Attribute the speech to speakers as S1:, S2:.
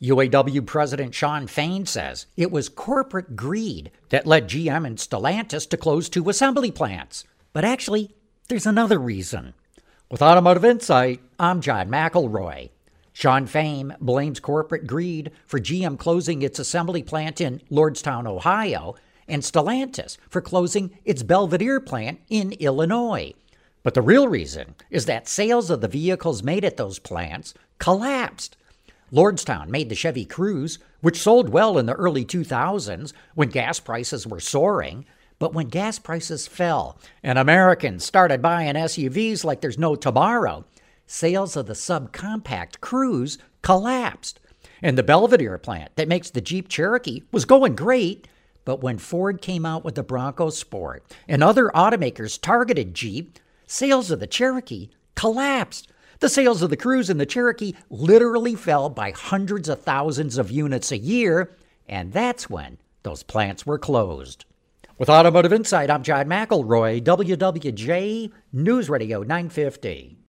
S1: UAW President Shawn Fain says it was corporate greed that led GM and Stellantis to close two assembly plants. But actually, there's another reason. With Automotive Insight, I'm John McElroy. Shawn Fain blames corporate greed for GM closing its assembly plant in Lordstown, Ohio, and Stellantis for closing its Belvidere plant in Illinois. But the real reason is that sales of the vehicles made at those plants collapsed. Lordstown made the Chevy Cruze, which sold well in the early 2000s when gas prices were soaring. But when gas prices fell and Americans started buying SUVs like there's no tomorrow, sales of the subcompact Cruze collapsed. And the Belvidere plant that makes the Jeep Cherokee was going great. But when Ford came out with the Bronco Sport and other automakers targeted Jeep, sales of the Cherokee collapsed. The sales of the Cruze and the Cherokee literally fell by hundreds of thousands of units a year, and that's when those plants were closed. With Automotive Insight, I'm John McElroy, WWJ News Radio 950.